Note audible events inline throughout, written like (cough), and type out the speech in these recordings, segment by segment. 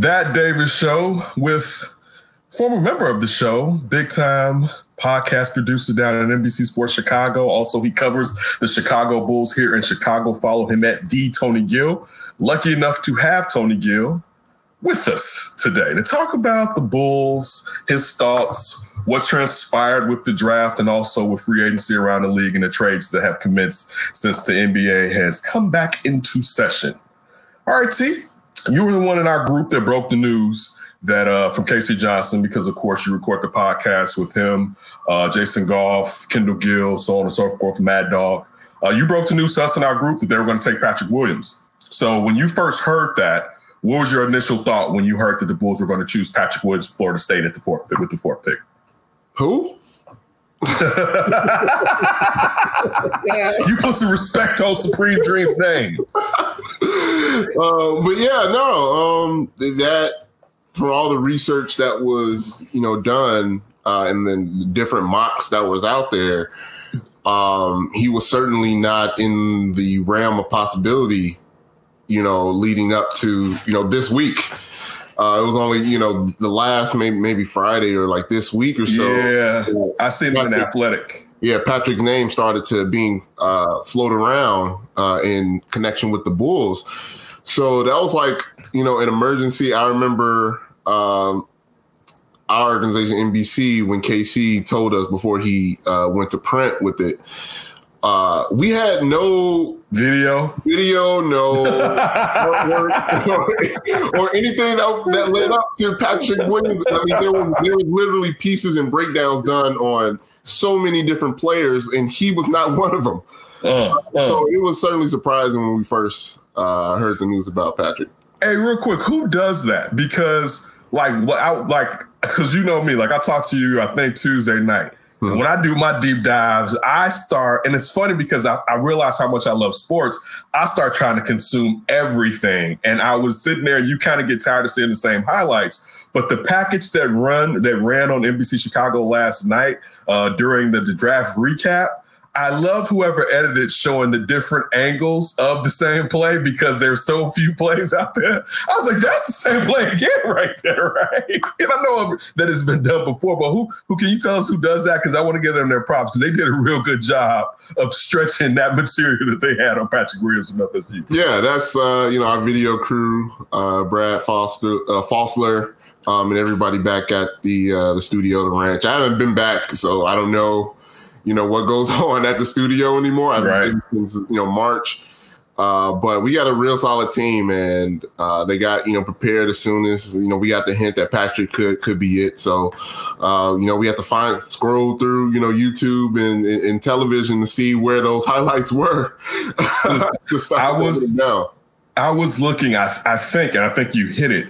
That Davis Show with former member of the show, big time podcast producer down at NBC Sports Chicago. Also, he covers the Chicago Bulls here in Chicago. Follow him at D Tony Gill. Lucky enough to have Tony Gill with us today to talk about the Bulls, his thoughts, what's transpired with the draft, and also with free agency around the league and the trades that have commenced since the NBA has come back into session. All right, T, you were the one in our group that broke the news that uh, from KC Johnson, because of course you record the podcast with him, uh, Jason Goff, Kendall Gill, so on and so forth, Mad Dog. Uh, you broke the news to us in our group that they were going to take Patrick Williams. So when you first heard that, what was your initial thought when you heard that the Bulls were going to choose Patrick Williams from Florida State at the fourth pick with the fourth pick? Who? (laughs) you put some respect on Supreme Dream's name. (laughs) Uh, but yeah, no, um, that from all the research that was you know done uh, and then different mocks that was out there, um, he was certainly not in the realm of possibility. You know, leading up to you know this week. Uh, it was only you know the last maybe maybe Friday or like this week or so. Yeah, I seen him in Athletic. Yeah, Patrick's name started to being uh, float around uh, in connection with the Bulls. So that was like you know an emergency. I remember um, our organization NBC when KC told us before he uh, went to print with it. Uh, we had no video, video, no artwork, (laughs) or, (laughs) or anything that, that led up to Patrick Williams. I mean, there was there was literally pieces and breakdowns done on so many different players, and he was not one of them. Uh, uh. So it was certainly surprising when we first uh, heard the news about Patrick. Hey, real quick, who does that? Because like, I, like, because you know me, like I talked to you, I think Tuesday night. Mm-hmm. When I do my deep dives, I start, and it's funny because I, I, realize how much I love sports. I start trying to consume everything. And I was sitting there, and you kind of get tired of seeing the same highlights. But the package that run that ran on NBC Chicago last night uh, during the, the draft recap, I love whoever edited showing the different angles of the same play because there's so few (laughs) plays out there. I was like, that's the same play again (laughs) right there, right? (laughs) And I know that it's been done before, but who who can you tell us who does that? Because I want to give them their props because they did a real good job of stretching that material that they had on Patrick Williams from FSU. Yeah, that's uh, you know our video crew, uh, Brad Foster, uh, Fosler, um, and everybody back at the uh, the studio, the ranch. I haven't been back, so I don't know you know what goes (laughs) on at the studio anymore. I've right. been since you know March. Uh, but we got a real solid team, and uh, they got you know prepared as soon as you know we got the hint that Patrick could could be it. So uh, you know we have to find scroll through you know YouTube and, and, and television to see where those (laughs) highlights were. (laughs) I was I was looking. I I think, and I think you hit it.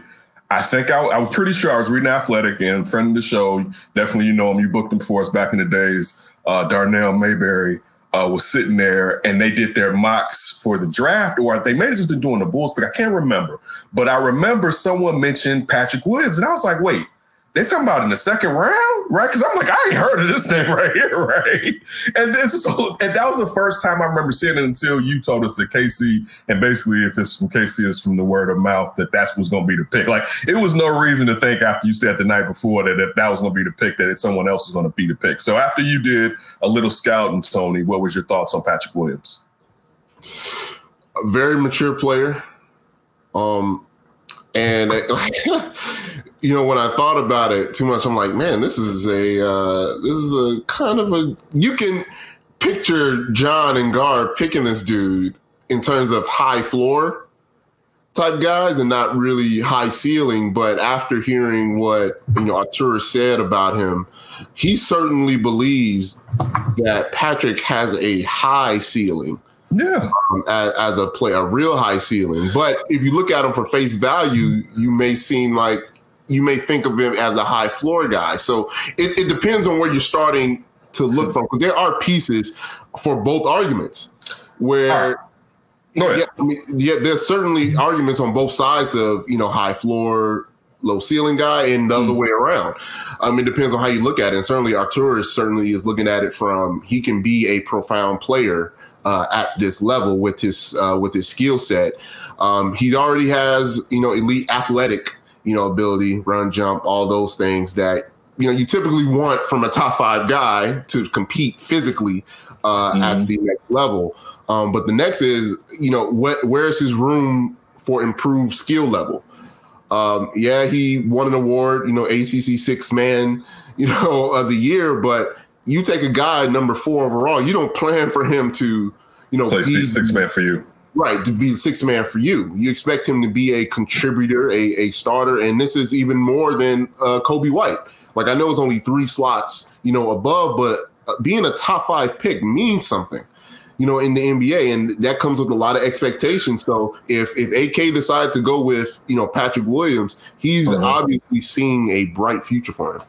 I think I, I, was pretty sure I was reading Athletic and friend of the show. Definitely, you know him. You booked him for us back in the days uh, Darnell Mayberry uh, was sitting there and they did their mocks for the draft, or they may have just been doing the Bulls pick. I can't remember. But I remember someone mentioned Patrick Williams, and I was like, wait, they talking about in the second round, right? Because I'm like, I ain't heard of this name (laughs) right here, right? And this so, and that was the first time I remember seeing it until you told us that KC, and basically, if it's from KC, it's from the word of mouth that that's what's going to be the pick. Like, it was no reason to think after you said the night before that if that was going to be the pick, that someone else was going to be the pick. So after you did a little scouting, Tony, what was your thoughts on Patrick Williams? A very mature player. Um, and (laughs) you know, when I thought about it too much, I'm like, man, this is a uh, this is a kind of a you can picture John and Gar picking this dude in terms of high floor type guys and not really high ceiling. But after hearing what you know Artur said about him, he certainly believes that Patrick has a high ceiling. Yeah, um, as, as, a player, a real high ceiling. But if you look at him for face value, you may seem like you may think of him as a high floor guy. So it, it depends on where you're starting to look from because there are pieces for both arguments where. Yeah, I mean, yeah, there's certainly arguments on both sides of you know high floor, low ceiling guy, and the Mm. other way around. I mean, it depends on how you look at it. And certainly, Arturas certainly is looking at it from he can be a profound player uh, at this level with his uh, with his skill set. Um, he already has you know elite athletic you know ability, run, jump, all those things that you know you typically want from a top five guy to compete physically uh, at the next level. Um, but the next is, you know, what where's his room for improved skill level? Um, yeah, he won an award, you know, ACC six man, you know, (laughs) of the year. But you take a guy number four overall, you don't plan for him to, you know, Place be six man for you. Right to be six man for you. You expect him to be a contributor, a, a starter, and this is even more than uh, Coby White. Like I know it's only three slots, you know, above, but uh, being a top five pick means something, you know, in the NBA, and that comes with a lot of expectations. So if if AK decides to go with you know Patrick Williams, he's obviously seeing a bright future for him.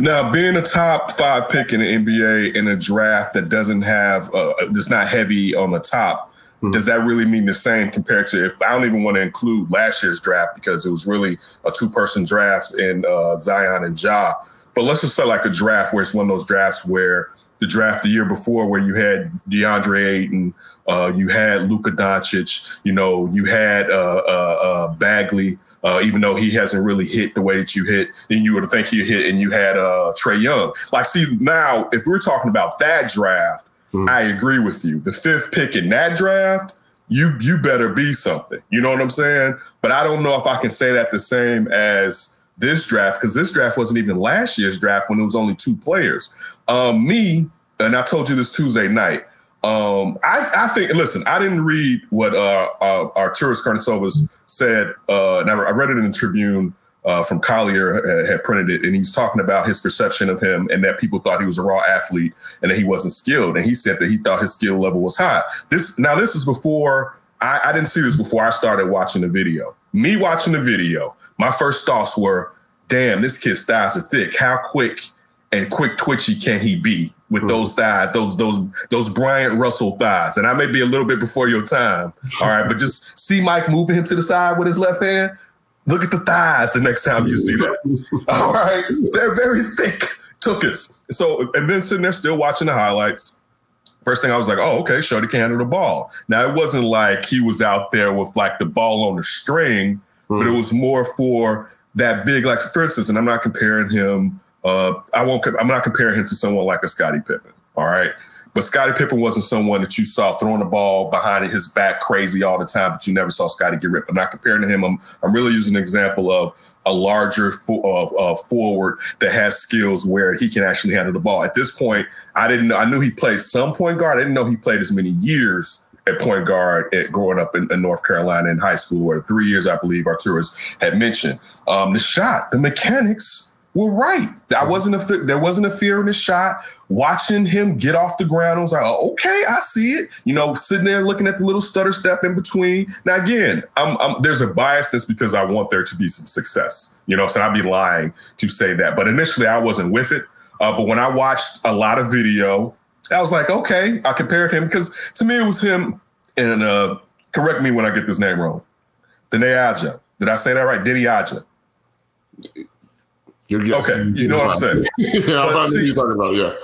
Now, being a top five pick in the NBA in a draft that doesn't have, uh, that's not heavy on the top, does that really mean the same compared to if I don't even want to include last year's draft because it was really a two person draft in uh, Zion and Ja. But let's just say like a draft where it's one of those drafts where the draft the year before where you had DeAndre Ayton, uh, you had Luka Doncic, you know, you had uh, uh, uh, Bagley, uh, even though he hasn't really hit the way that you hit, then you would think he hit, and you had uh, Trae Young. Like, see, now if we're talking about that draft, I agree with you. The fifth pick in that draft, you you better be something. You know what I'm saying? But I don't know if I can say that the same as this draft because this draft wasn't even last year's draft when it was only two players. Um, me, and I told you this Tuesday night. Um, I, I think. Listen, I didn't read what uh, uh, Arturas Karnisovas said. Uh, I read it in the Tribune uh, from Collier had, printed it, and he's talking about his perception of him and that people thought he was a raw athlete and that he wasn't skilled. And he said that he thought his skill level was high. This now this is before I, I didn't see this before I started watching the video. Me watching the video, my first thoughts were, "Damn, this kid's thighs are thick. How quick and quick twitchy can he be with those thighs, those those those Bryon Russell thighs?" And I may be a little bit before your time, all right, but just see Mike moving him to the side with his left hand. Look at the thighs the next time you see that. (laughs) All right. They're very thick. Took it. So, and then sitting there still watching the highlights. First thing I was like, oh, okay, Shorty can handle the ball. Now, it wasn't like he was out there with like the ball on the string, but it was more for that big, like, for instance, and I'm not comparing him, uh, I won't, I'm not comparing him to someone like a Scottie Pippen. All right. But Scottie Pippen wasn't someone that you saw throwing the ball behind his back crazy all the time, but you never saw Scottie get ripped. I'm not comparing to him. I'm, I'm really using an example of a larger fo- of, forward that has skills where he can actually handle the ball. At this point, I didn't know. I knew he played some point guard. I didn't know he played as many years at point guard at growing up in, in North Carolina in high school, or three years, I believe Arturas had mentioned. Um, the shot, the mechanics were right. I wasn't a there wasn't a fear in the shot. Watching him get off the ground, I was like, oh, okay, I see it. You know, sitting there looking at the little stutter step in between. Now, again, I'm, I'm there's a bias biasness because I want there to be some success. You know, so I'd be lying to say that. But initially, I wasn't with it. Uh, but when I watched a lot of video, I was like, okay, I compared him because to me it was him. And uh, correct me when I get this name wrong. Dene Aja. Did I say that right? Diddy Aja. You're. Okay, you know what I'm saying. yeah, (laughs) But see- talking about. Yeah,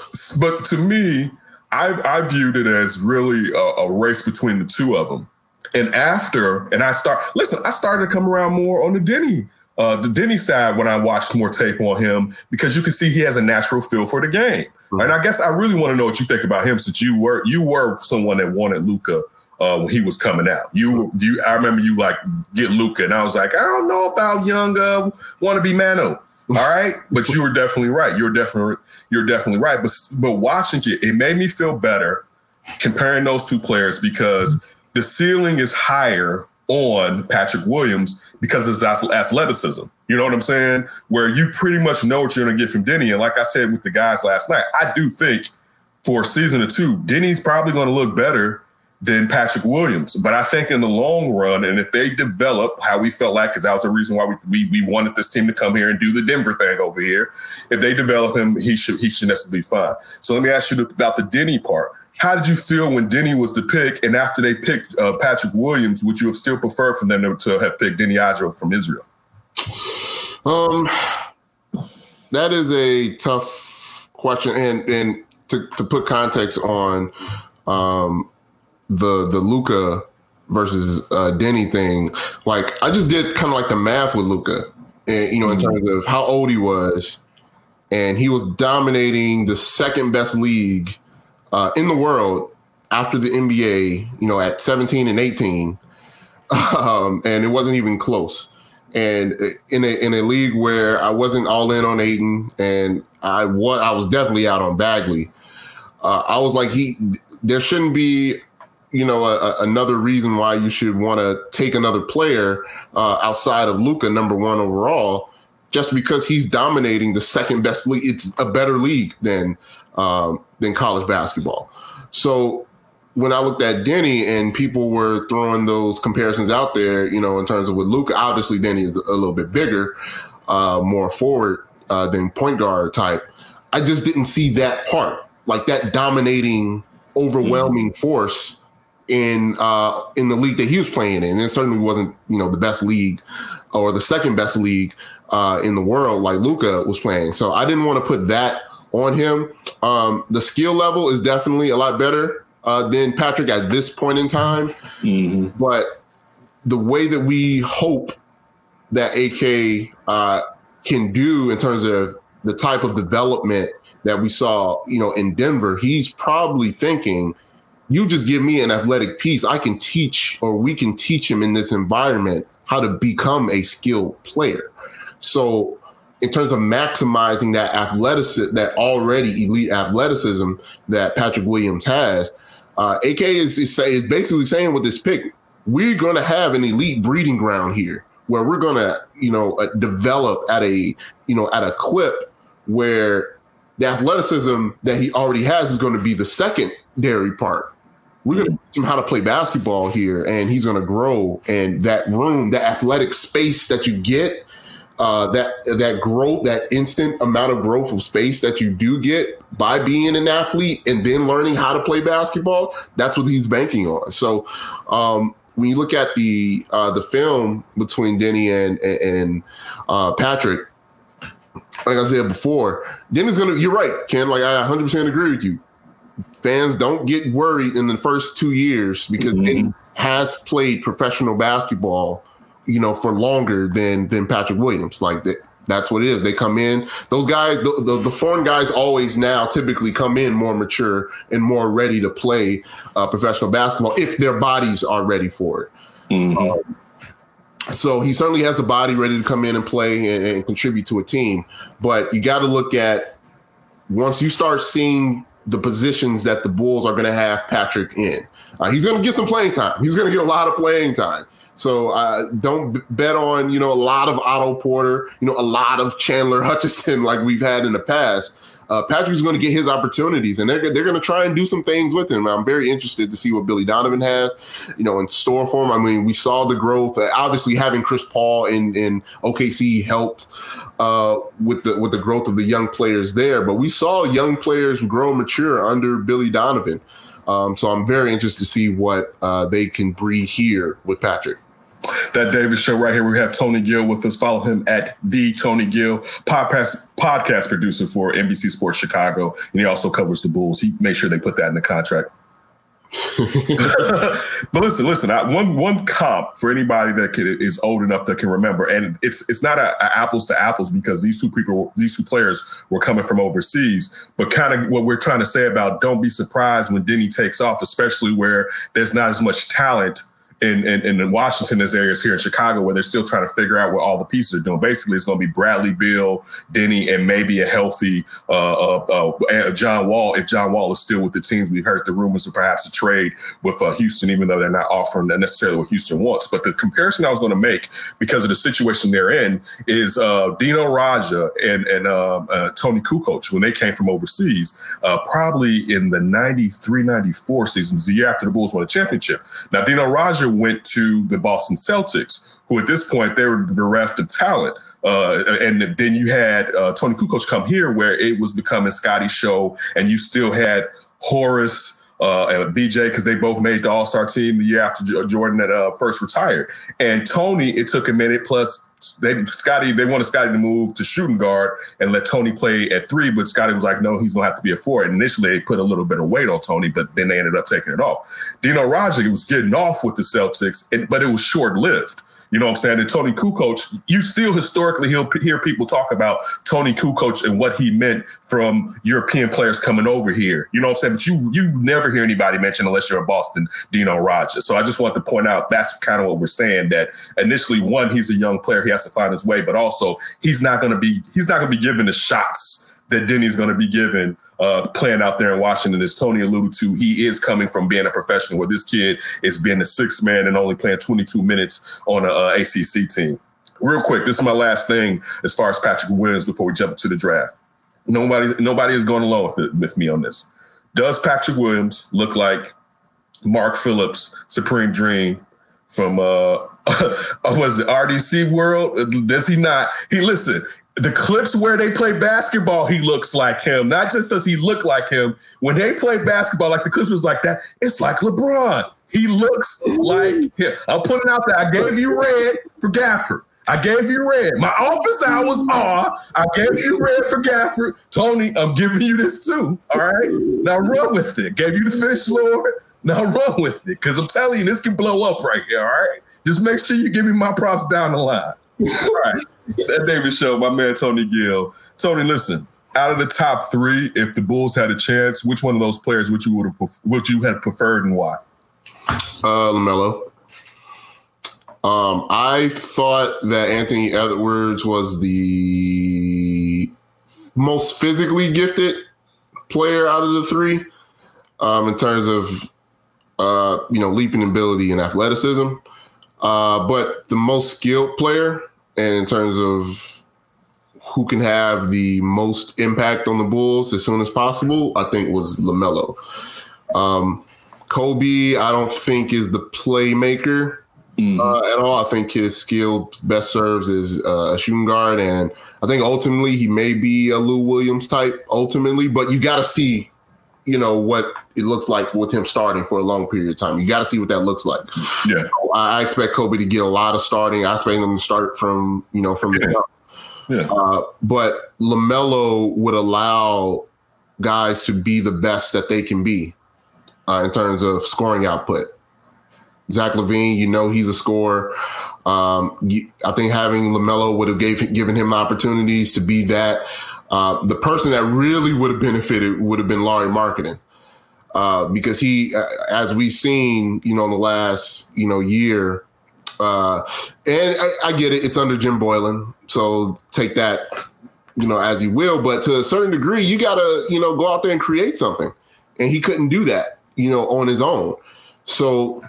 but to me, I, I viewed it as really a, a race between the two of them. And after, and I start listen, I started to come around more on the Denny, uh, the Denny side when I watched more tape on him because you can see he has a natural feel for the game. And I guess I really want to know what you think about him since you were you were someone that wanted Luka uh, when he was coming out. You you I remember you like get Luka, and I was like, I don't know about young uh, want to be Mano. All right, but you were definitely right. You're definitely you're definitely right. But but watching it, it made me feel better comparing those two players because the ceiling is higher on Patrick Williams because of his athleticism. You know what I'm saying? Where you pretty much know what you're going to get from Denny. And like I said with the guys last night, I do think for season or two, Denny's probably going to look better than Patrick Williams. But I think in the long run, and if they develop how we felt like, because that was the reason why we, we, we wanted this team to come here and do the Denver thing over here. If they develop him, he should he should necessarily be fine. So let me ask you about the Denny part. How did you feel when Denny was the pick, and after they picked uh, Patrick Williams, would you have still preferred for them to have picked Denny Adro from Israel? Um, that is a tough question, and and to, to put context on um, the the Luka versus uh, Denny thing, like I just did kind of like the math with Luka, and you know, in mm-hmm. terms of how old he was, and he was dominating the second best league uh, in the world after the NBA, you know, at 17 and 18, (laughs) um, and it wasn't even close. And in a in a league where I wasn't all in on Ayton, and I was I was definitely out on Bagley. Uh, I was like, he there shouldn't be, you know, a, a, another reason why you should want to take another player uh, outside of Luka, number one overall, just because he's dominating the second best league. It's a better league than um, than college basketball. So when I looked at Denny and people were throwing those comparisons out there, you know, in terms of with Luka, obviously Denny is a little bit bigger, uh, more forward uh, than point guard type. I just didn't see that part, like that dominating, overwhelming mm-hmm. force in uh, in the league that he was playing in. It certainly wasn't, you know, the best league or the second best league uh, in the world like Luka was playing. So I didn't want to put that on him. Um, the skill level is definitely a lot better uh, than Patrick at this point in time. Mm-hmm. But the way that we hope that AK uh, can do in terms of the type of development that we saw, you know, in Denver, he's probably thinking, you just give me an athletic piece, I can teach, or we can teach him in this environment how to become a skilled player. So in terms of maximizing that athleticism, that already elite athleticism that Patrick Williams has, uh, AK is, is, say, is basically saying with this pick, we're going to have an elite breeding ground here where we're going to, you know, uh, develop at a, you know, at a clip where the athleticism that he already has is going to be the secondary part. We're going to teach him how to play basketball here, and he's going to grow. And that room, that athletic space that you get uh, that that growth, that instant amount of growth of space that you do get by being an athlete and then learning how to play basketball, that's what he's banking on. So um, when you look at the uh, the film between Denny and and uh, Patrick, like I said before, Denny's gonna. You're right, Ken. Like I 100 percent agree with you. Fans don't get worried in the first two years because mm-hmm. Denny has played professional basketball you know, for longer than than Patrick Williams. Like that, that's what it is. They come in; those guys, the, the, the foreign guys, always now typically come in more mature and more ready to play uh, professional basketball if their bodies are ready for it. Mm-hmm. Um, so he certainly has the body ready to come in and play and, and contribute to a team. But you got to look at once you start seeing the positions that the Bulls are going to have Patrick in. Uh, he's going to get some playing time. He's going to get a lot of playing time. So uh, don't bet on you know a lot of Otto Porter, you know a lot of Chandler (laughs) Hutchison like we've had in the past. Uh, Patrick's going to get his opportunities, and they're they're going to try and do some things with him. I'm very interested to see what Billy Donovan has, you know, in store for him. I mean, we saw the growth. Uh, obviously, having Chris Paul in in OKC helped uh, with the with the growth of the young players there. But we saw young players grow mature under Billy Donovan. Um, so I'm very interested to see what uh, they can breed here with Patrick that David show right here. We have Tony Gill with us. Follow him at the Tony Gill, podcast podcast producer for NBC Sports Chicago, and he also covers the Bulls. He made sure they put that in the contract. (laughs) but listen, listen. I, one one comp for anybody that can, is old enough that can remember, and it's it's not a, a apples to apples because these two people, these two players, were coming from overseas. But kind of what we're trying to say about don't be surprised when Denny takes off, especially where there's not as much talent in, in, in Washington, there's areas here in Chicago where they're still trying to figure out what all the pieces are doing. Basically, it's going to be Bradley Beal, Denny, and maybe a healthy uh, uh, uh, John Wall. If John Wall is still with the teams, we heard the rumors of perhaps a trade with uh, Houston, even though they're not offering necessarily what Houston wants. But the comparison I was going to make because of the situation they're in is uh, Dino Radja and, and uh, Toni Kukoc when they came from overseas, probably in the 93 94 seasons, the year after the Bulls won a championship. Now, Dino Went to the Boston Celtics, who at this point they were bereft of talent. Uh, and then you had uh, Toni Kukoc come here, where it was becoming Scottie's show, and you still had Horace uh, and BJ because they both made the All Star team the year after Jordan had uh, first retired. And Tony, it took a minute. Plus, they Scottie they wanted Scottie to move to shooting guard and let Tony play at three, but Scottie was like, no, he's gonna have to be a four. And initially, they put a little bit of weight on Tony, but then they ended up taking it off. Dino Radja was getting off with the Celtics, but it was short lived. You know what I'm saying? And Toni Kukoc, you still historically hear people talk about Toni Kukoc and what he meant from European players coming over here. You know what I'm saying? But you you never hear anybody mention unless you're a Boston Dino Rogers. So I just want to point out that's kind of what we're saying. That initially, one, he's a young player, he has to find his way, but also he's not going to be he's not going to be given the shots that Denny's going to be given uh, playing out there in Washington. As Tony alluded to, he is coming from being a professional, where this kid is being a six man and only playing 22 minutes on a, a ACC team. Real quick, this is my last thing as far as Patrick Williams before we jump into the draft. Nobody, nobody is going along with, it, with me on this. Does Patrick Williams look like Mark Phillips' Supreme Dream from uh (laughs) was it RDC World? Does he not? He listen, the clips where they play basketball, he looks like him. Not just does he look like him. When they play basketball, like the clips was like that, it's like LeBron. He looks like him. I'm putting out there. I gave you red for Gafford. I gave you red. My office hours are. I gave you red for Gafford. Tony, I'm giving you this too. All right. Now run with it. Gave you the finish, Lord. Now run with it. Because I'm telling you, this can blow up right here. All right. Just make sure you give me my props down the line. All right that David Show, my man Tony Gill. Tony, listen. Out of the top three, if the Bulls had a chance, which one of those players would you would have would you have preferred and why? Uh, LaMelo. Um, I thought that Anthony Edwards was the most physically gifted player out of the three, um, in terms of uh, you know leaping ability and athleticism. Uh, but the most skilled player and in terms of who can have the most impact on the Bulls as soon as possible, I think was LaMelo. Um, Coby, I don't think is the playmaker mm. uh, at all. I think his skill best serves as uh, a shooting guard, and I think ultimately he may be a Lou Williams type. Ultimately, but you got to see, you know, what it looks like with him starting for a long period of time. You got to see what that looks like. Yeah, I expect Coby to get a lot of starting. I expect him to start from you know from yeah. the yeah. Uh, but LaMelo would allow guys to be the best that they can be uh, in terms of scoring output. Zach LaVine, you know he's a scorer. Um, I think having LaMelo would have gave, given him opportunities to be that. Uh, the person that really would have benefited would have been Lauri Markkanen. Uh, because he, uh, as we've seen, you know, in the last you know year, uh, and I, I, get it, it's under Jim Boylen, so take that, you know, as you will. But to a certain degree, you gotta, you know, go out there and create something, and he couldn't do that, you know, on his own. So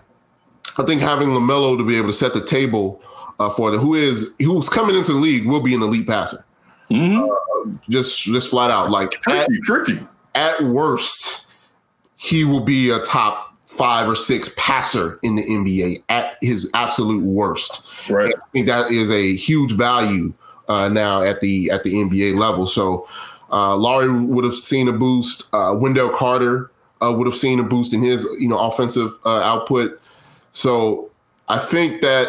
I think having LaMelo to be able to set the table uh, for the who is who's coming into the league will be an elite passer. Mm-hmm. Uh, just just flat out like tricky, at, tricky. At worst, he will be a top five or six passer in the NBA at his absolute worst. Right. I think that is a huge value uh, now at the at the NBA level. So uh, Lauri would have seen a boost. Uh, Wendell Carter uh, would have seen a boost in his you know offensive uh, output. So I think that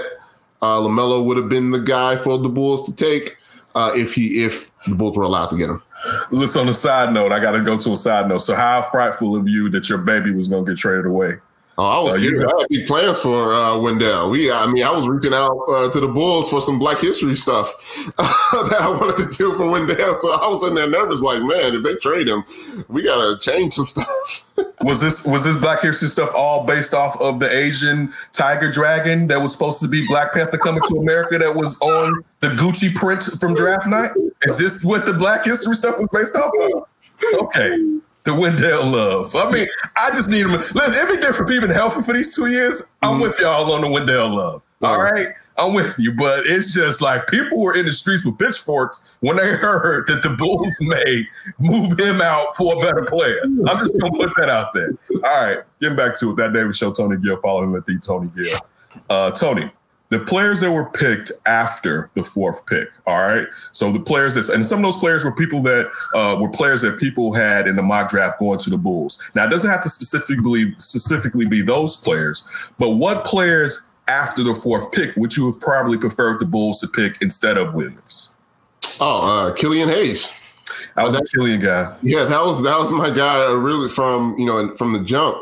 uh, LaMelo would have been the guy for the Bulls to take uh, if he if the Bulls were allowed to get him. Listen, on a side note, I got to go to a side note. So, how frightful of you that your baby was going to get traded away? Oh, I was uh, you, I had big plans for uh, Wendell. We, I mean, I was reaching out uh, to the Bulls for some Black History stuff (laughs) that I wanted to do for Wendell. So I was in there nervous, like, man, if they trade him, we got to change some stuff. (laughs) Was this was this Black History stuff all based off of the Asian tiger dragon that was supposed to be Black Panther coming to America that was on the Gucci print from draft night? Is this what the Black History stuff was based off of? Okay. The Wendell Love. I mean, I just need him. Listen, it'd be different if he been helping for these two years. I'm with y'all on the Wendell Love. All right. I'm with you, but it's just like people were in the streets with pitchforks when they (laughs) heard that the Bulls may move him out for a better player. I'm just gonna put that out there. All right, getting back to it. That David Show, Tony Gill, following with the Tony Gill. Uh, Tony, the players that were picked after the fourth pick. All right, so the players that, and some of those players were people that uh, were players that people had in the mock draft going to the Bulls. Now it doesn't have to specifically specifically be those players, but what players after the fourth pick would you have probably preferred the Bulls to pick instead of Williams? Oh, uh, Kilian Hayes. I was a Kilian guy. Yeah, that was that was my guy really from you know from the jump.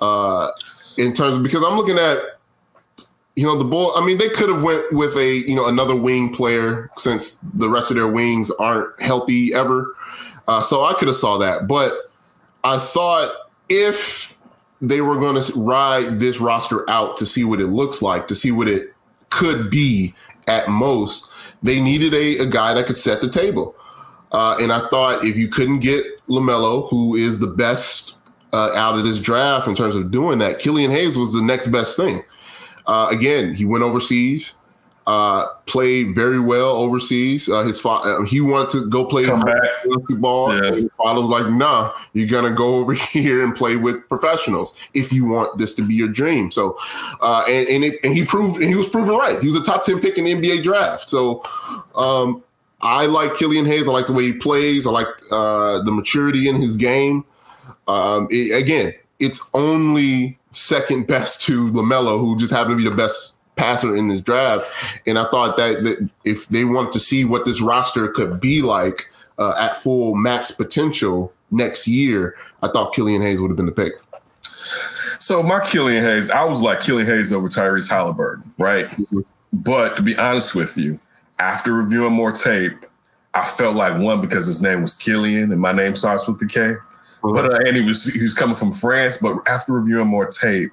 Uh, in terms of because I'm looking at you know the bull. I mean, they could have went with a you know another wing player since the rest of their wings aren't healthy ever. Uh, so I could have saw that, but I thought if they were going to ride this roster out to see what it looks like, to see what it could be at most, they needed a, a guy that could set the table. Uh, and I thought if you couldn't get LaMelo, who is the best uh, out of this draft in terms of doing that, Kilian Hayes was the next best thing. Uh, again, he went overseas, uh, played very well overseas. Uh, his father, he wanted to go play basketball. Yeah. His father was like, "Nah, you're gonna go (laughs) over here and play with professionals if you want this to be your dream." So, uh, and and, it, and he proved, and he was proven right. He was a top ten pick in the NBA draft. So, um, I like Kilian Hayes. I like the way he plays. I like uh, the maturity in his game. Um, it- again, it's only second best to LaMelo, who just happened to be the best passer in this draft. And I thought that, that if they wanted to see what this roster could be like uh, at full max potential next year, I thought Kilian Hayes would have been the pick. So my Kilian Hayes, I was like Kilian Hayes over Tyrese Halliburton, right? But to be honest with you, after reviewing more tape, I felt like one because his name was Kilian and my name starts with the K. But uh, and he was he was coming from France. But after reviewing more tape,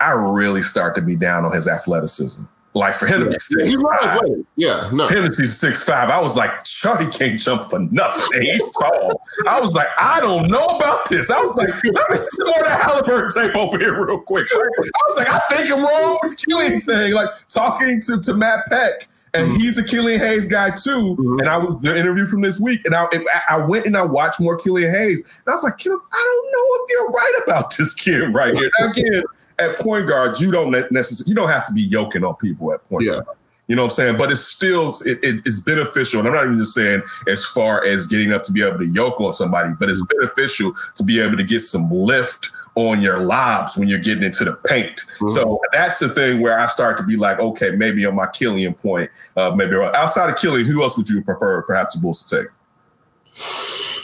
I really start to be down on his athleticism. Like for him to be six He's athletic. Yeah, no. him to be six five, I was like, Shorty can't jump for nothing. He's tall. I was like, I don't know about this. I was like, let me see more of that Halliburton tape over here real quick. I was like, I think I'm wrong with the Kilian thing. Like talking to, to Matt Peck, and mm-hmm. he's a Kilian Hayes guy too. Mm-hmm. And I was the interview from this week, and I and I I went and I watched more Kilian Hayes, and I was like, Kilian, I don't know if you're right about this kid right here. Now, again, at point guard, you don't necessarily you don't have to be yoking on people at point Yeah. guard. You know what I'm saying? But it's still it, it, it's beneficial, and I'm not even just saying as far as getting up to be able to yoke on somebody, but it's mm-hmm. beneficial to be able to get some lift on your lobs when you're getting into the paint. So that's the thing where I start to be like, okay, maybe on my Kilian point, uh, maybe outside of Kilian, who else would you prefer perhaps the Bulls to take?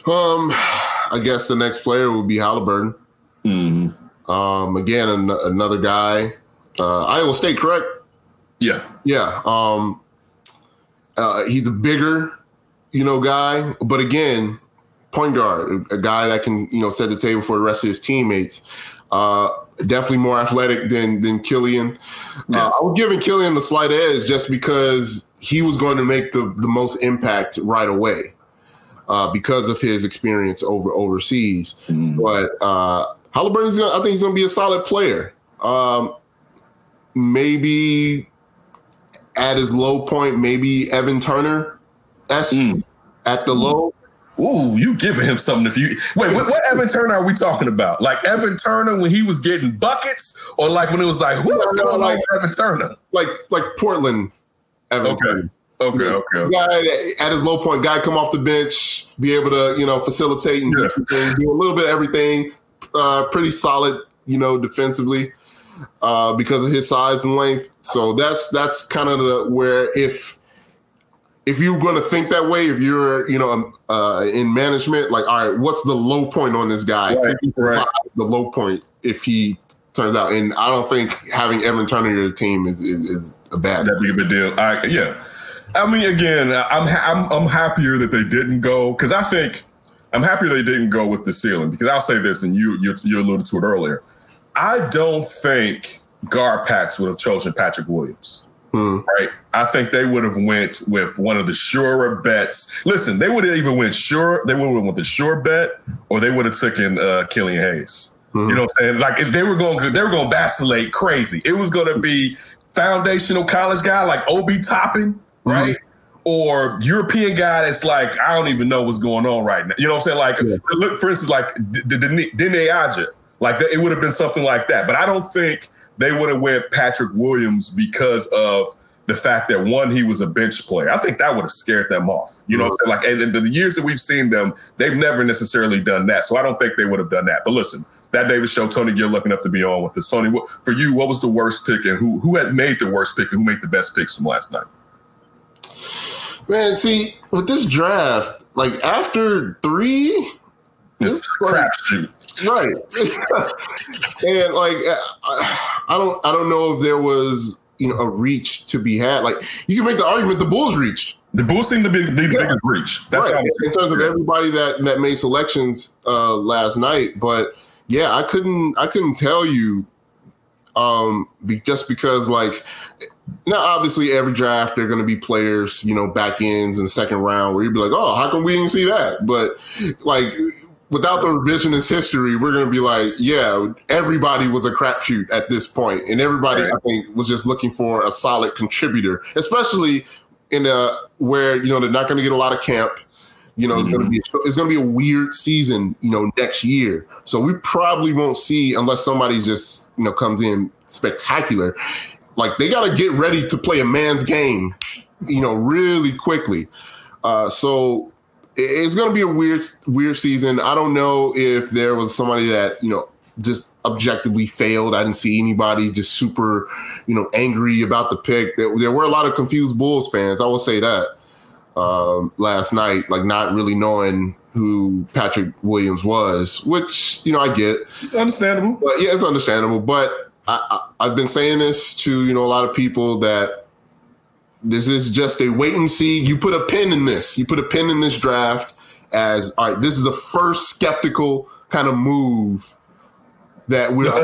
Um, I guess the next player would be Halliburton. Um, again, an- another guy. Uh, Iowa State, correct? Yeah, Yeah. Um, uh, he's a bigger, you know, guy, but again, point guard, a guy that can, you know, set the table for the rest of his teammates. Uh, definitely more athletic than than Kilian. Uh, I was giving Kilian the slight edge just because he was going to make the the most impact right away uh, because of his experience over overseas. But uh, Halliburton's, gonna, I think he's going to be a solid player. Um, maybe at his low point, maybe Evan Turner esque at the low. Ooh, you giving him something if you wait. What, what Evan Turner are we talking about? Like Evan Turner when he was getting buckets, or like when it was like, what was No, going on like- Evan Turner? like like Portland. Evan Okay. Turner. Okay, okay, okay. Guy at his low point, guy come off the bench, be able to you know facilitate and do, Yeah. everything, do a little bit of everything. Uh, pretty solid, you know, defensively uh, because of his size and length. So that's that's kind of the where if if you're going to think that way, if you're you know uh, in management, like all right, what's the low point on this guy? Right, right. The low point if he turns out, and I don't think having Evan Turner in your team is is, is a bad. That'd be a big deal. I, yeah. I mean, again, I'm, ha- I'm I'm happier that they didn't go because I think I'm happier they didn't go with the ceiling because I'll say this, and you you, you alluded to it earlier. I don't think Garpax would have chosen Patrick Williams. Hmm. Right. I think they would have went with one of the surer bets. Listen, they would have even went sure. They would have went with the sure bet, or they would have taken uh, Kilian Hayes. You hmm. know what I'm saying? Like if they were going, they were going to vacillate crazy. It was going to be foundational college guy like Obi Toppin, hmm. right? Or European guy that's like I don't even know what's going on right now. You know what I'm saying? Like look, for instance, like Dene Aja. Like it would have been something like that. But I don't think they would have went Patrick Williams because of the fact that one, he was a bench player. I think that would have scared them off. You know, what I'm like and the years that we've seen them, they've never necessarily done that. So I don't think they would have done that. But listen, that David show, Tony Gill lucky enough to be on with us. Tony, what, for you, what was the worst pick and who who had made the worst pick and who made the best picks from last night? Man, see, with this draft, like after three, It's like- crapshoot. Right. And like I, I don't i don't know if there was you know a reach to be had. Like you can make the argument the bulls reached. The Bulls seem to be the biggest reach. That's right, how in terms of everybody that that made selections uh last night. But yeah i couldn't i couldn't tell you um be, just because like now obviously every draft there are going to be players you know back ends and second round where you'd be like oh how come we didn't see that? But like without the revisionist history we're going to be like yeah everybody was a crapshoot at this point and everybody i think was just looking for a solid contributor especially in a where you know they're not going to get a lot of camp you know, it's going to be it's going to be a weird season, you know, next year. So we probably won't see unless somebody just you know comes in spectacular. Like they got to get ready to play a man's game, you know, really quickly. Uh, so it's going to be a weird weird season. I don't know if there was somebody that you know just objectively failed. I didn't see anybody just super, you know, angry about the pick. There, there were a lot of confused Bulls fans. I will say that um, last night, like not really knowing who Patrick Williams was, which you know I get, It's understandable. but yeah, it's understandable. But I, I, I've been saying this to you know a lot of people that this is just a wait and see. You put a pin in this. You put a pin in this draft as all right. This is the first skeptical kind of move that we're (laughs) (laughs)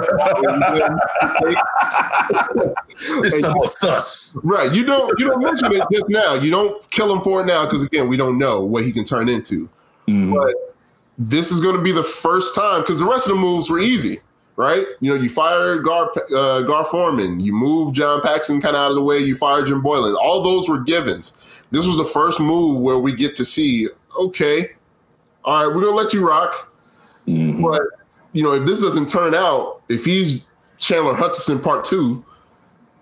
It's somewhat sus. Right. You don't you don't mention it just now. You don't kill him for it now because again, we don't know what he can turn into. Mm-hmm. But this is going to be the first time because the rest of the moves were easy, right? You know, you fired Gar uh, Gar Forman, you moved John Paxson kind of out of the way, you fired Jim Boylen. All those were givens. This was the first move where we get to see, okay, all right, we're gonna let you rock, but you know, if this doesn't turn out, if he's Chandler Hutchison part two,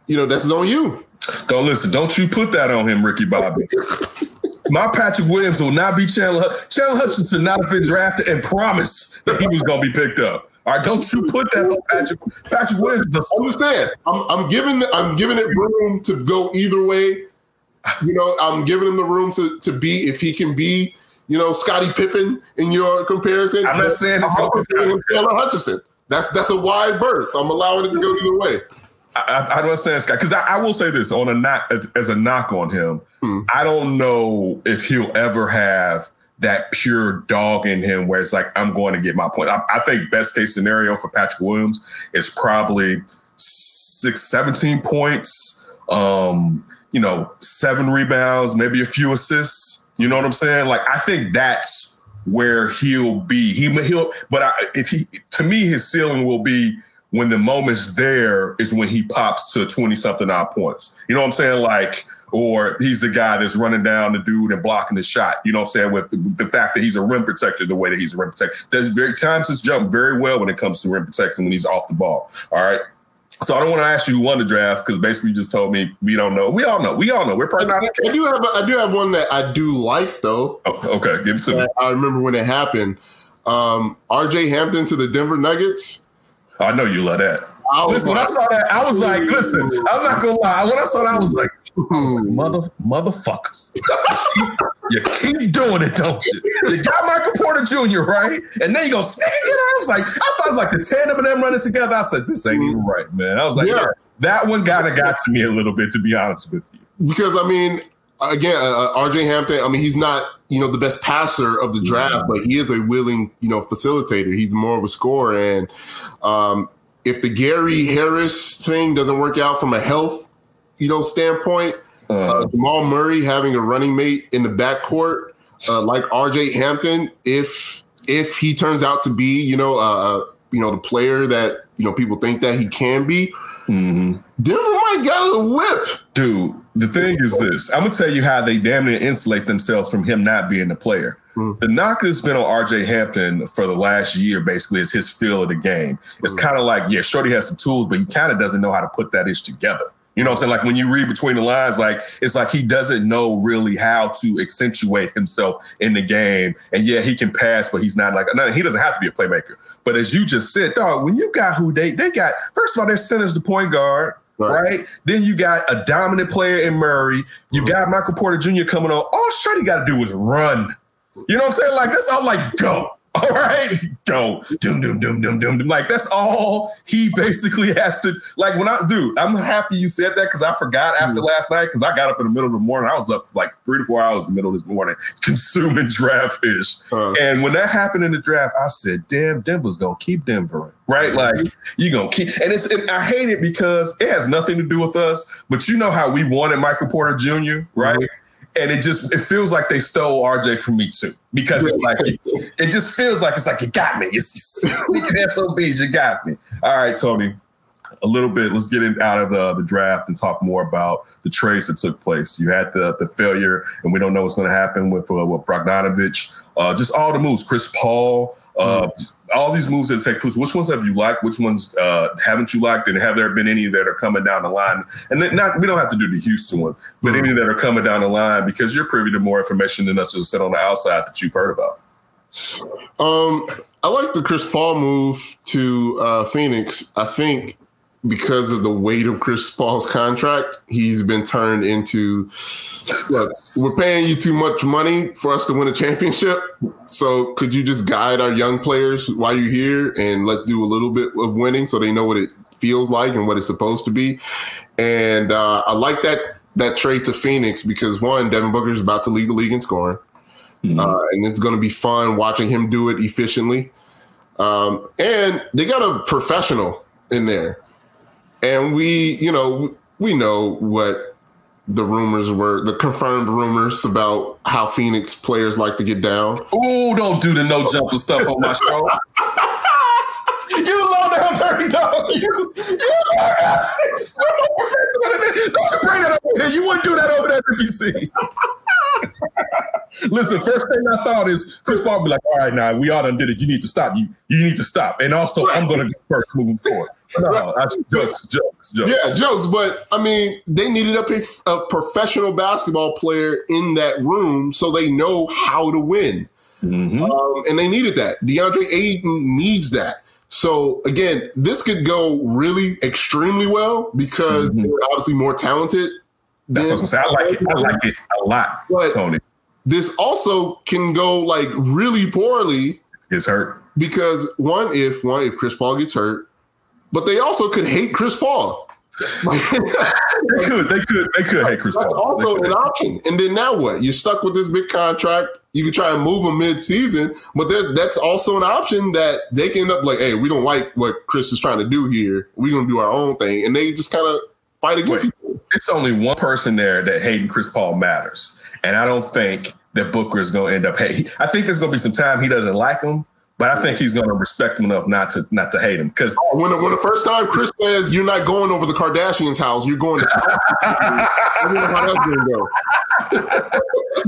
you know, that's on you. Don't listen. Don't you put that on him, Ricky Bobby. (laughs) My Patrick Williams will not be Chandler. Chandler Hutchison not have been drafted and promised that he was going to be picked up. All right, don't you put that on Patrick. Patrick Williams is a I'm just saying, I'm, I'm giving I'm giving it room to go either way. You know, I'm giving him the room to to be if he can be, you know, Scottie Pippen in your comparison. I'm not saying it's gonna be Taylor Hutchison. That's that's a wide berth. I'm allowing it to go either way. I, I don't understand Scott because I, I will say this on a knock as a knock on him. Hmm. I don't know if he'll ever have that pure dog in him where it's like I'm going to get my point. I, I think best case scenario for Patrick Williams is probably six, 17 points, um, you know, seven rebounds, maybe a few assists. You know what I'm saying? Like I think that's where he'll be. He he'll, but I, if he to me his ceiling will be when the moment's there is when he pops to 20 something odd points. You know what I'm saying? Like, or he's the guy that's running down the dude and blocking the shot. You know what I'm saying? With the, the fact that he's a rim protector, the way that he's a rim protector. There's very times his jump very well when it comes to rim protection when he's off the ball. All right. So I don't want to ask you who won the draft because basically you just told me we don't know. We all know. We all know. We're probably not. I do have a, I do have one that I do like though. Oh, okay, give it to me. I remember when it happened. Um, R.J. Hampton to the Denver Nuggets. I know you love that. I was Listen, when I saw that, I was like, listen, I'm not gonna lie. When I saw that, I was like, Hmm. mother, motherfuckers. you keep doing it, don't you? You got Michael Porter Jr., right? And then you go sneak it out. I was like, I thought like the tandem of them running together. I said, this ain't even right, man. I was like, Yeah. yeah, that one kind of got to me a little bit, to be honest with you. because I mean, again, uh, RJ Hampton. I mean, he's not you know the best passer of the draft, but he is a willing you know facilitator. He's more of a scorer, and um, if the Gary Harris thing doesn't work out from a health you know standpoint, uh, Jamal Murray having a running mate in the backcourt uh, like RJ Hampton, if if he turns out to be you know uh, you know the player that you know people think that he can be. Mm-hmm. Denver might got a whip. Dude, the thing is this. I'm gonna tell you how they damn near insulate themselves from him not being the player. Mm. The knock that's been on RJ Hampton for the last year basically is his feel of the game. It's Mm. kind of like, yeah, Shorty has the tools, but he kind of doesn't know how to put that ish together. You know what I'm saying? Like when you read between the lines, like it's like he doesn't know really how to accentuate himself in the game. And yeah, he can pass, but he's not like no, he doesn't have to be a playmaker. But as you just said, dog, when you got who they they got, first of all, their center's the point guard. Right. Right. Then you got a dominant player in Murray. You mm-hmm. got Michael Porter Jr. coming on. All Shorty got to do is run. You know what I'm saying? Like that's all. Like go. (laughs) All right, go. Doom, doom, doom, doom, doom, doom. Like that's all he basically (laughs) has to. Like when I, do, I'm happy you said that because I forgot after mm. last night because I got up in the middle of the morning. I was up for like three to four hours in the middle of this morning (laughs) consuming draft fish. Uh. And when that happened in the draft, I said, "Damn, Denver's gonna keep Denver, right? Mm-hmm. Like you gonna keep." And it's and I hate it because it has nothing to do with us. But you know how we wanted Michael Porter Jr., right? Mm-hmm. And it just it feels like they stole RJ from me too because it's like it just feels like it's like you got me. It's sneaking SOBs, you got me. All right, Tony. A little bit. Let's get in, out of the, the draft and talk more about the trades that took place. You had the the failure, and we don't know what's going to happen with uh, with Bogdanovich. Uh, just all the moves. Chris Paul. Uh, all these moves that take place. Which ones have you liked? Which ones uh, haven't you liked? And have there been any that are coming down the line? And then not we don't have to do the Houston one, but any that are coming down the line because you're privy to more information than us who sit on the outside that you've heard about. Um, I like the Chris Paul move to uh, Phoenix. I think because of the weight of Chris Paul's contract, he's been turned into look, we're paying you too much money for us to win a championship. So could you just guide our young players while you're here and let's do a little bit of winning so they know what it feels like and what it's supposed to be. And uh, I like that that trade to Phoenix because one, Devin Booker is about to lead the league in scoring. Uh, and it's going to be fun watching him do it efficiently. Um, and they got a professional in there. And we, you know, we know what the rumors were, the confirmed rumors about how Phoenix players like to get down. Oh, don't do the no jumper stuff on my show. (laughs) you low down dirty dog. You, you low down. Don't you bring that over here. You wouldn't do that over there at NBC. (laughs) Listen, first thing I thought is Chris Paul would be like, all right, now we all done did it. You need to stop. You you need to stop. And also, I'm going to go first moving forward. No, that's jokes, jokes, jokes. Yeah, jokes, but I mean, they needed a, a professional basketball player in that room so they know how to win. Um, and they needed that. DeAndre Ayton needs that. So again, this could go really extremely well because they're obviously more talented. That's what I was going to say. I like it. I like it a lot, But- Tony. This also can go like really poorly It's hurt. because one, if one, if Chris Paul gets hurt, but they also could hate Chris Paul. They could. They could. They could hate Chris That's Paul. That's also an option. And then now what? You're stuck with this big contract. You can try and move him mid-season, but that's also an option that they can end up like, hey, we don't like what Chris is trying to do here. We're gonna do our own thing, and they just kind of fight against Wait. it's only one person there that hating Chris Paul matters, and I don't think that Booker is going to end up hating. I think there's going to be some time he doesn't like him, but I think he's going to respect him enough not to not to hate him because When the, when the first time Chris says you're not going over the Kardashians' house, you're going to. (laughs) I don't know how that's gonna go.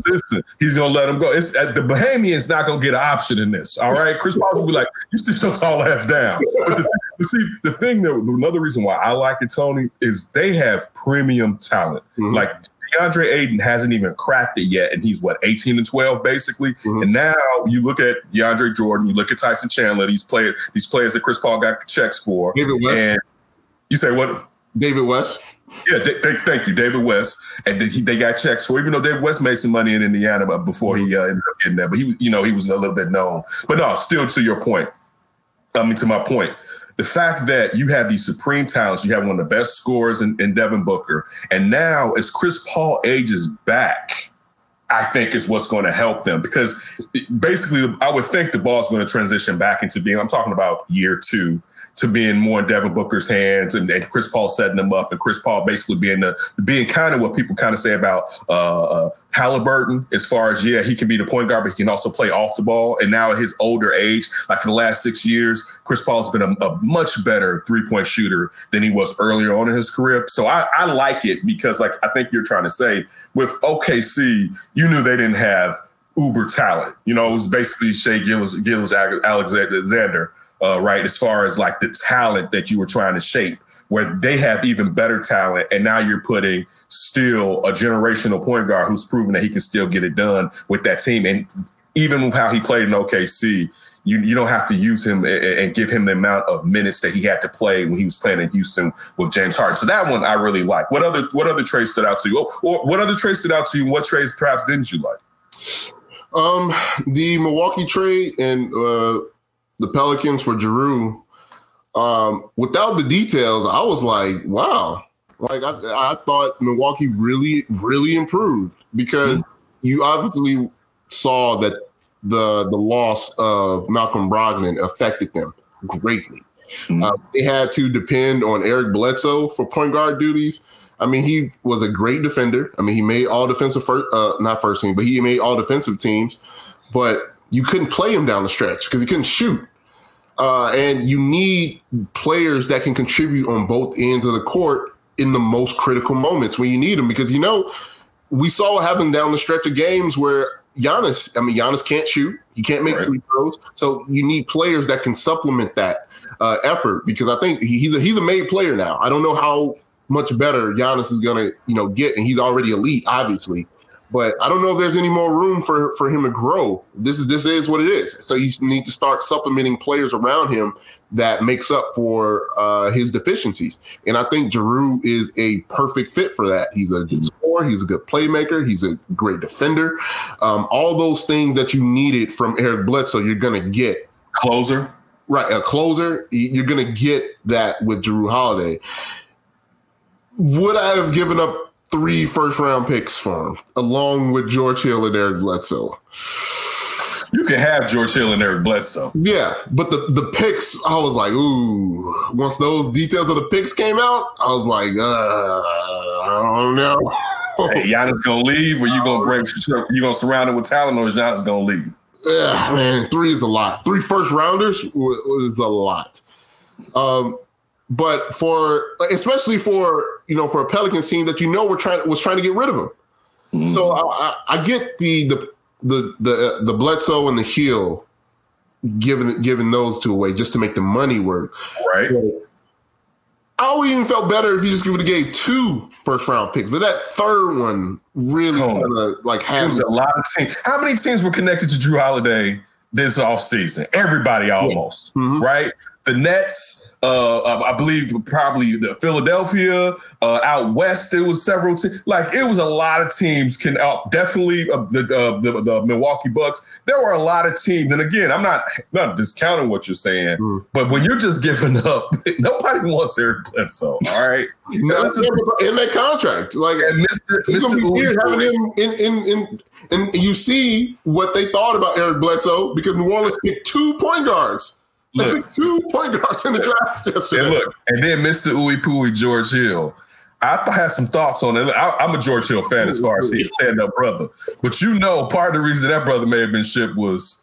listen, he's going to let him go. It's uh, the Bahamian's not going to get an option in this. All right, Chris Paul will be like, "You sit your tall ass down." But the, see, the thing that another reason why I like it, Tony, is they have premium talent. Mhm. Like DeAndre Ayton hasn't even cracked it yet, and he's what 18 and 12 basically. Mhm. And now you look at DeAndre Jordan, you look at Tyson Chandler, these players, these players that Chris Paul got checks for, David West. and you say what? David West. Yeah, th- th- thank you, David West, and th- he, they got checks for. Even though David West made some money in Indiana, but before he uh, ended up getting there, but he, you know, he was a little bit known. But no, still to your point. I mean, to my point, the fact that you have these supreme talents, you have one of the best scorers in, in Devin Booker, and now as Chris Paul ages back, I think is what's going to help them because basically, I would think the ball is going to transition back into being. I'm talking about year two to being more in Devin Booker's hands and, and Chris Paul setting them up, and Chris Paul basically being the being kind of what people kind of say about uh, uh, Halliburton, as far as yeah, he can be the point guard, but he can also play off the ball. And now at his older age, like for the last six years, Chris Paul has been a, a much better three point shooter than he was earlier on in his career. So I, I like it because, like I think you're trying to say, with OKC, you knew they didn't have uber talent. You know, it was basically Shai Gillis, Gillis Alexander uh, right? As far as like the talent that you were trying to shape, where they have even better talent, and now you're putting still a generational point guard who's proven that he can still get it done with that team, and even with how he played in OKC. You, you don't have to use him and give him the amount of minutes that he had to play when he was playing in Houston with James Harden. So that one I really like. What other what other trades stood out to you? Or what other trades stood out to you? What trades perhaps didn't you like? Um, the Milwaukee trade and uh, the Pelicans for Jrue. Um, without the details, I was like, wow. Like I, I thought Milwaukee really, really improved because mm-hmm. you obviously saw that the the loss of Malcolm Brogdon affected them greatly. Mm-hmm. Uh, they had to depend on Eric Bledsoe for point guard duties. I mean, he was a great defender. I mean, he made all defensive first, uh, not first team, but he made all defensive teams. But you couldn't play him down the stretch because he couldn't shoot. Uh, and you need players that can contribute on both ends of the court in the most critical moments when you need them. Because you know, we saw what happened down the stretch of games where Giannis, I mean, Giannis can't shoot, he can't make right. free throws. So you need players that can supplement that uh, effort. Because I think he's a, he's a made player now. I don't know how much better Giannis is gonna you know get, and he's already elite, obviously. But I don't know if there's any more room for for him to grow. This is this is what it is. So you need to start supplementing players around him that makes up for uh, his deficiencies. And I think Jrue is a perfect fit for that. He's a good scorer. He's a good playmaker. He's a great defender. Um, all those things that you needed from Eric Bledsoe, you're going to get. Closer. Right. A closer. You're going to get that with Jrue Holiday. Would I have given up three first round picks for him, along with George Hill and Eric Bledsoe. You can have George Hill and Eric Bledsoe. Yeah, but the, the picks, I was like, ooh. Once those details of the picks came out, I was like, uh, I don't know. (laughs) hey, Giannis gonna leave, or you gonna break? you gonna surround him with talent, or is Giannis gonna leave? Yeah, man, three is a lot. Three first rounders was a lot. Um, but for especially for you know for a Pelicans team that you know we're trying was trying to get rid of him. Mm-hmm. So I, I, I, get the the the the the Bledsoe and the Heel giving giving those two away just to make the money work. Right. I would even felt better if you just would have gave two first round picks, but that third one really kind of like had a lot of teams. How many teams were connected to Jrue Holiday this offseason? Everybody almost, yeah. mm-hmm. right? The Nets, uh, I believe probably the Philadelphia uh, out west. It was several teams. Like it was a lot of teams. Can uh, definitely uh, the, uh, the, the Milwaukee Bucks. There were a lot of teams. And again, I'm not not discounting what you're saying, mm. but when you're just giving up, (laughs) nobody wants Eric Bledsoe. All right, (laughs) no, in that contract, like Mr. Mr. having him in in in. And you see what they thought about Eric Bledsoe because New Orleans picked two point guards Look, two point guards in the draft yesterday. And look, and then Mr. Ooey Pooey George Hill. I had some thoughts on it. I, am a George Hill fan as far as he a stand up brother, but you know, part of the reason that brother may have been shipped was.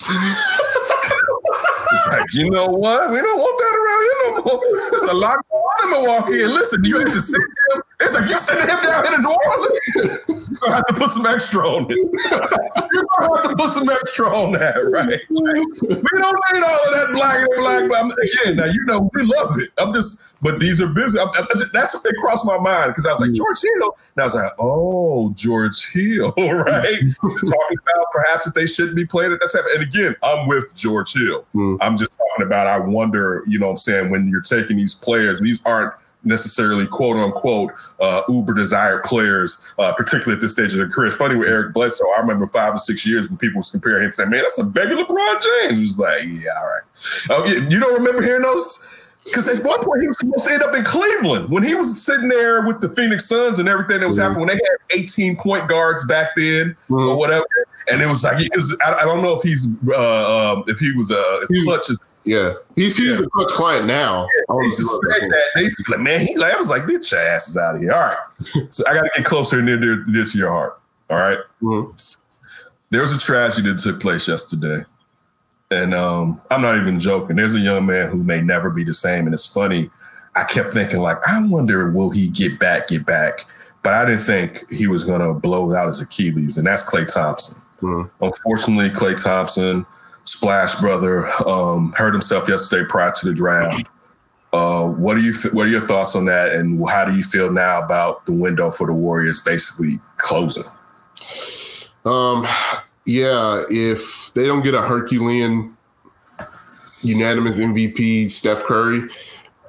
(laughs) it's like, you know what? We don't want that around here no more. There's a lot going on in Milwaukee. And listen, you had to sit him. It's like you sending him down here to New Orleans. You're gonna have to put some extra on it. You're gonna have to put some extra on that, right? we don't need all of that black and black. But I'm, again, now you know we love it. I'm just, but these are busy. I'm, I'm just, that's what they crossed my mind because I was like mm. George Hill. And I was like, oh, George Hill, (laughs) right? talking about perhaps that they shouldn't be playing at that time. And again, I'm with George Hill. Mm. I'm just talking about. I wonder, you know, what I'm saying when you're taking these players, these aren't necessarily quote unquote uh, uber desired players, uh, particularly at this stage of their career. It's funny with Eric Bledsoe. I remember five or six years when people was comparing him, saying, "Man, that's a baby LeBron James." He was like, "Yeah, all right." Oh, you, you don't remember hearing those? Because at one point he was supposed to end up in Cleveland when he was sitting there with the Phoenix Suns and everything that was happening when they had 18 point guards back then or whatever. And it was like, he I, I don't know if he's uh, um, if he was uh, if Klutch is Yeah, he's he's a Klutch client now. I they don't used to know. suspect that. They used to be like, man, he like, I was like, bitch, your ass is out of here. All right. So I got to get closer and near, near, near to your heart. All right. Mhm. There was a tragedy that took place yesterday. And um, I'm not even joking. There's a young man who may never be the same. And it's funny. I kept thinking, like, I wonder, will he get back, get back? But I didn't think he was going to blow out his Achilles. And that's Klay Thompson. Mhm. Unfortunately, Klay Thompson, Splash Brother, um, hurt himself yesterday prior to the draft. Uh, what are you? Th- what are your thoughts on that? And how do you feel now about the window for the Warriors basically closing? Um, yeah, if they don't get a Herculean unanimous MVP, Steph Curry,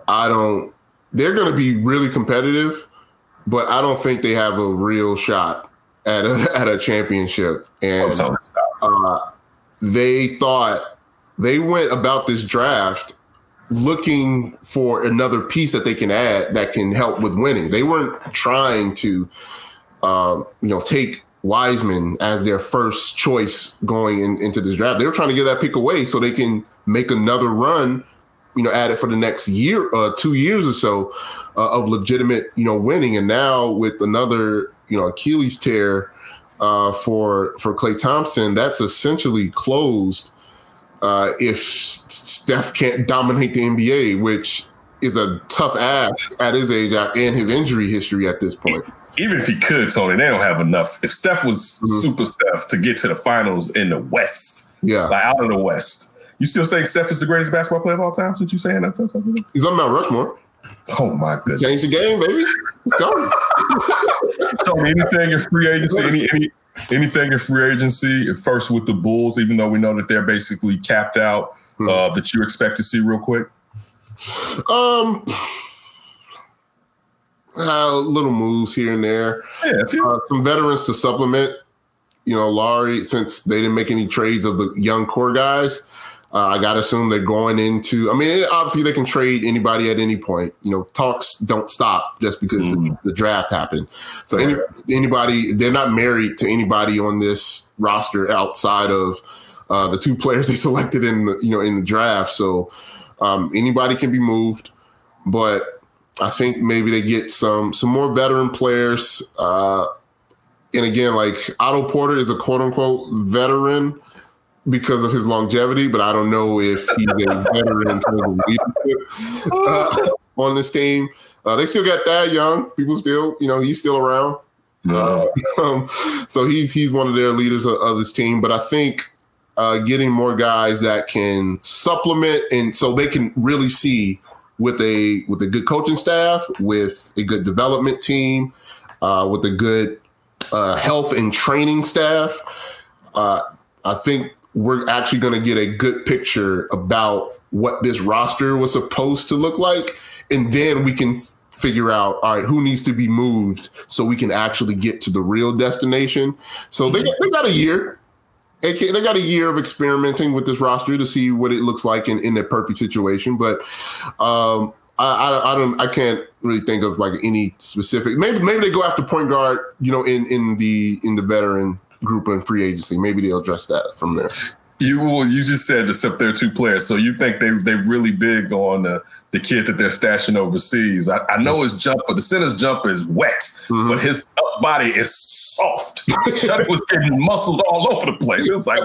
I don't. They're going to be really competitive, but I don't think they have a real shot at a, (laughs) at a championship. And So, uh, they thought they went about this draft looking for another piece that they can add that can help with winning. They weren't trying to, um, you know, take Wiseman as their first choice going in, into this draft. They were trying to get that pick away so they can make another run, you know, at it for the next year, uh, two years or so uh, of legitimate, you know, winning. And now with another, you know, Achilles tear uh, for for Klay Thompson, that's essentially closed uh, if Steph can't dominate the NBA, which is a tough ask at his age and his injury history at this point. even if he could, Tony, they don't have enough. If Steph was Mhm. super Steph to get to the finals in the West, Yeah, like out of the West, you still saying Steph is the greatest basketball player of all time? Since you saying that, he's on Mount Rushmore. oh my goodness! Change the game, baby. Let's go. (laughs) Tony, anything in free agency, any, any anything in free agency, first with the Bulls, even though we know that they're basically capped out, Hmm. uh, that you expect to see real quick. Um, uh, little moves here and there. Yeah, Uh, some veterans to supplement. You know, Lauri, since they didn't make any trades of the young core guys, uh, I got to assume they're going into. I mean, obviously they can trade anybody at any point. You know, talks don't stop just because the, the draft happened. So any, anybody, they're not married to anybody on this roster outside of uh, the two (laughs) players they selected in the you know in the draft. So um, anybody can be moved, but I think maybe they get some some more veteran players. Uh, and again, like Otto Porter is a quote unquote veteran because of his longevity, but I don't know if he's a veteran in terms of leadership uh, on this team. Uh, they still got that young. People still, you know, he's still around. no. Um, so he's he's one of their leaders of, of this team. But I think uh, getting more guys that can supplement and so they can really see with a with a good coaching staff, with a good development team, uh, with a good uh, health and training staff. Uh, I think we're actually going to get a good picture about what this roster was supposed to look like, and then we can figure out all right who needs to be moved so we can actually get to the real destination. So they they got a year. They got a year of experimenting with this roster to see what it looks like in, in their perfect situation. But um, I, I, I don't I can't really think of like any specific. Maybe maybe they go after point guard. You know, in in the in the veteran group and free agency. Maybe they'll address that from there. You well, you just said except they're two players, so you think they they really big on the the kid that they're stashing overseas. I, I know his jumper, the center's jumper is wet, Mhm. but his up body is soft. Shut was getting muscled all over the place. It was like,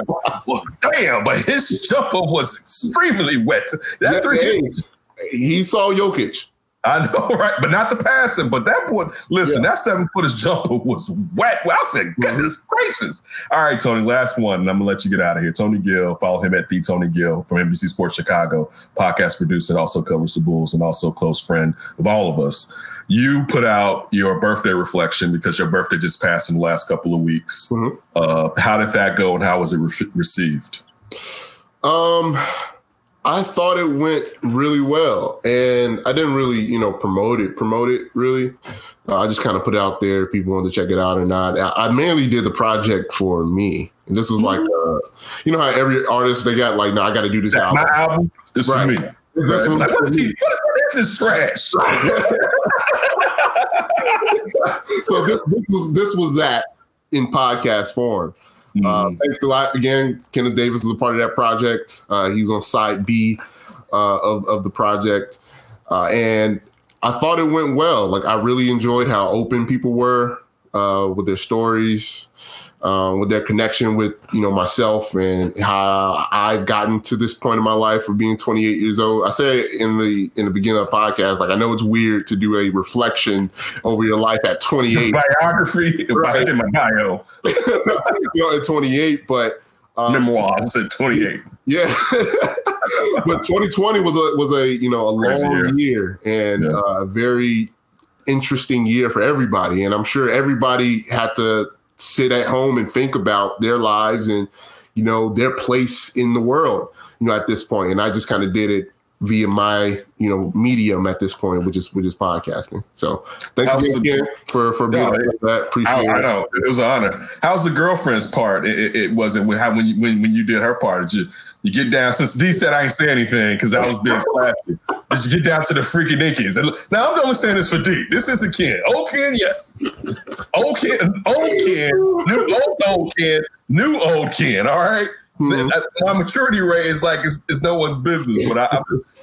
well, damn, but his jumper was extremely wet. That three, hey, he saw Jokic. I know, (laughs) right? But not the passing. But that boy, listen, that seven footers jumper was wet. Well, I said, goodness gracious. All right, Tony, last one, and I'm gonna let you get out of here. Tony Gill, follow him at the Tony Gill from NBC Sports Chicago, podcast producer, also covers the Bulls, and also a close friend of all of us. You put out your birthday reflection because your birthday just passed in the last couple of weeks. Mhm. Uh, how did that go, and how was it re- received? Um, I thought it went really well, and I didn't really, you know, promote it. Promote it really. Uh, I just kind of put it out there. People wanted to check it out or not. I, I mainly did the project for me. And this was like, uh, you know, how every artist they got like, no, I got to do this album. My album, this Right. is me. This Right. Like, what is he? What, what is this trash? (laughs) so this, this was this was that in podcast form. Uh, thanks a lot again. Kenneth Davis is a part of that project. Uh, he's on side B uh, of of the project, uh, and I thought it went well. Like I really enjoyed how open people were uh, with their stories, um, with their connection with you know myself and how I've gotten to this point in my life of being 28 years old. I said in the in the beginning of the podcast, like I know it's weird to do a reflection over your life at 28. (laughs) Biography, Right. in my bio, (laughs) you know, at 28, but um, memoirs at 28. yeah. (laughs) but 2020 was a was a you know a long year, and Yeah. uh, a very interesting year for everybody. And I'm sure everybody had to sit at home and think about their lives and you know their place in the world. You know, at this point, and I just kind of did it via my you know medium at this point, which is which is podcasting. So thanks again, Absolutely. again for for being No, a that. Appreciate I, I know it was an honor. How's the girlfriend's part? It, it, it wasn't when, how, when you when, when you did her part. Did you you get down? Since D said I ain't say anything because I was being classy. Did you get down to the freaky nickies? And now I'm only saying this for D. This isn't Ken. Old Ken, yes. Old Ken, old Ken, new old old Ken, new old Ken. All right? Mhm. My maturity rate is like it's, it's no one's business. But I, I,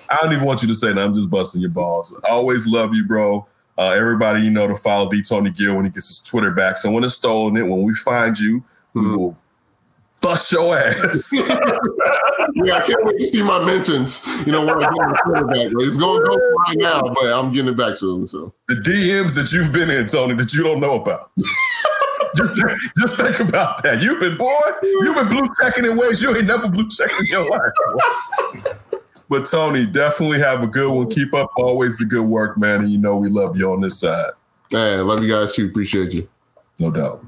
I don't even want you to say that. I'm just busting your balls. I always love you, bro. Uh, everybody, you know, to follow D Tony Gill when he gets his Twitter back. So when it's stolen it, when we find you, we Mhm. will bust your ass. (laughs) Yeah, I can't wait to see my mentions. You know, when I get the quarterback. It's going to go right now, but I'm getting it back soon. So the DMs that you've been in, Tony, that you don't know about. (laughs) just, (laughs) just think about that. You've been boy, you've been blue checking in ways you ain't never blue checked in your life. but Tony, definitely have a good one. Keep up always the good work, man. And you know we love you on this side. man, love you guys too. Appreciate you. No doubt.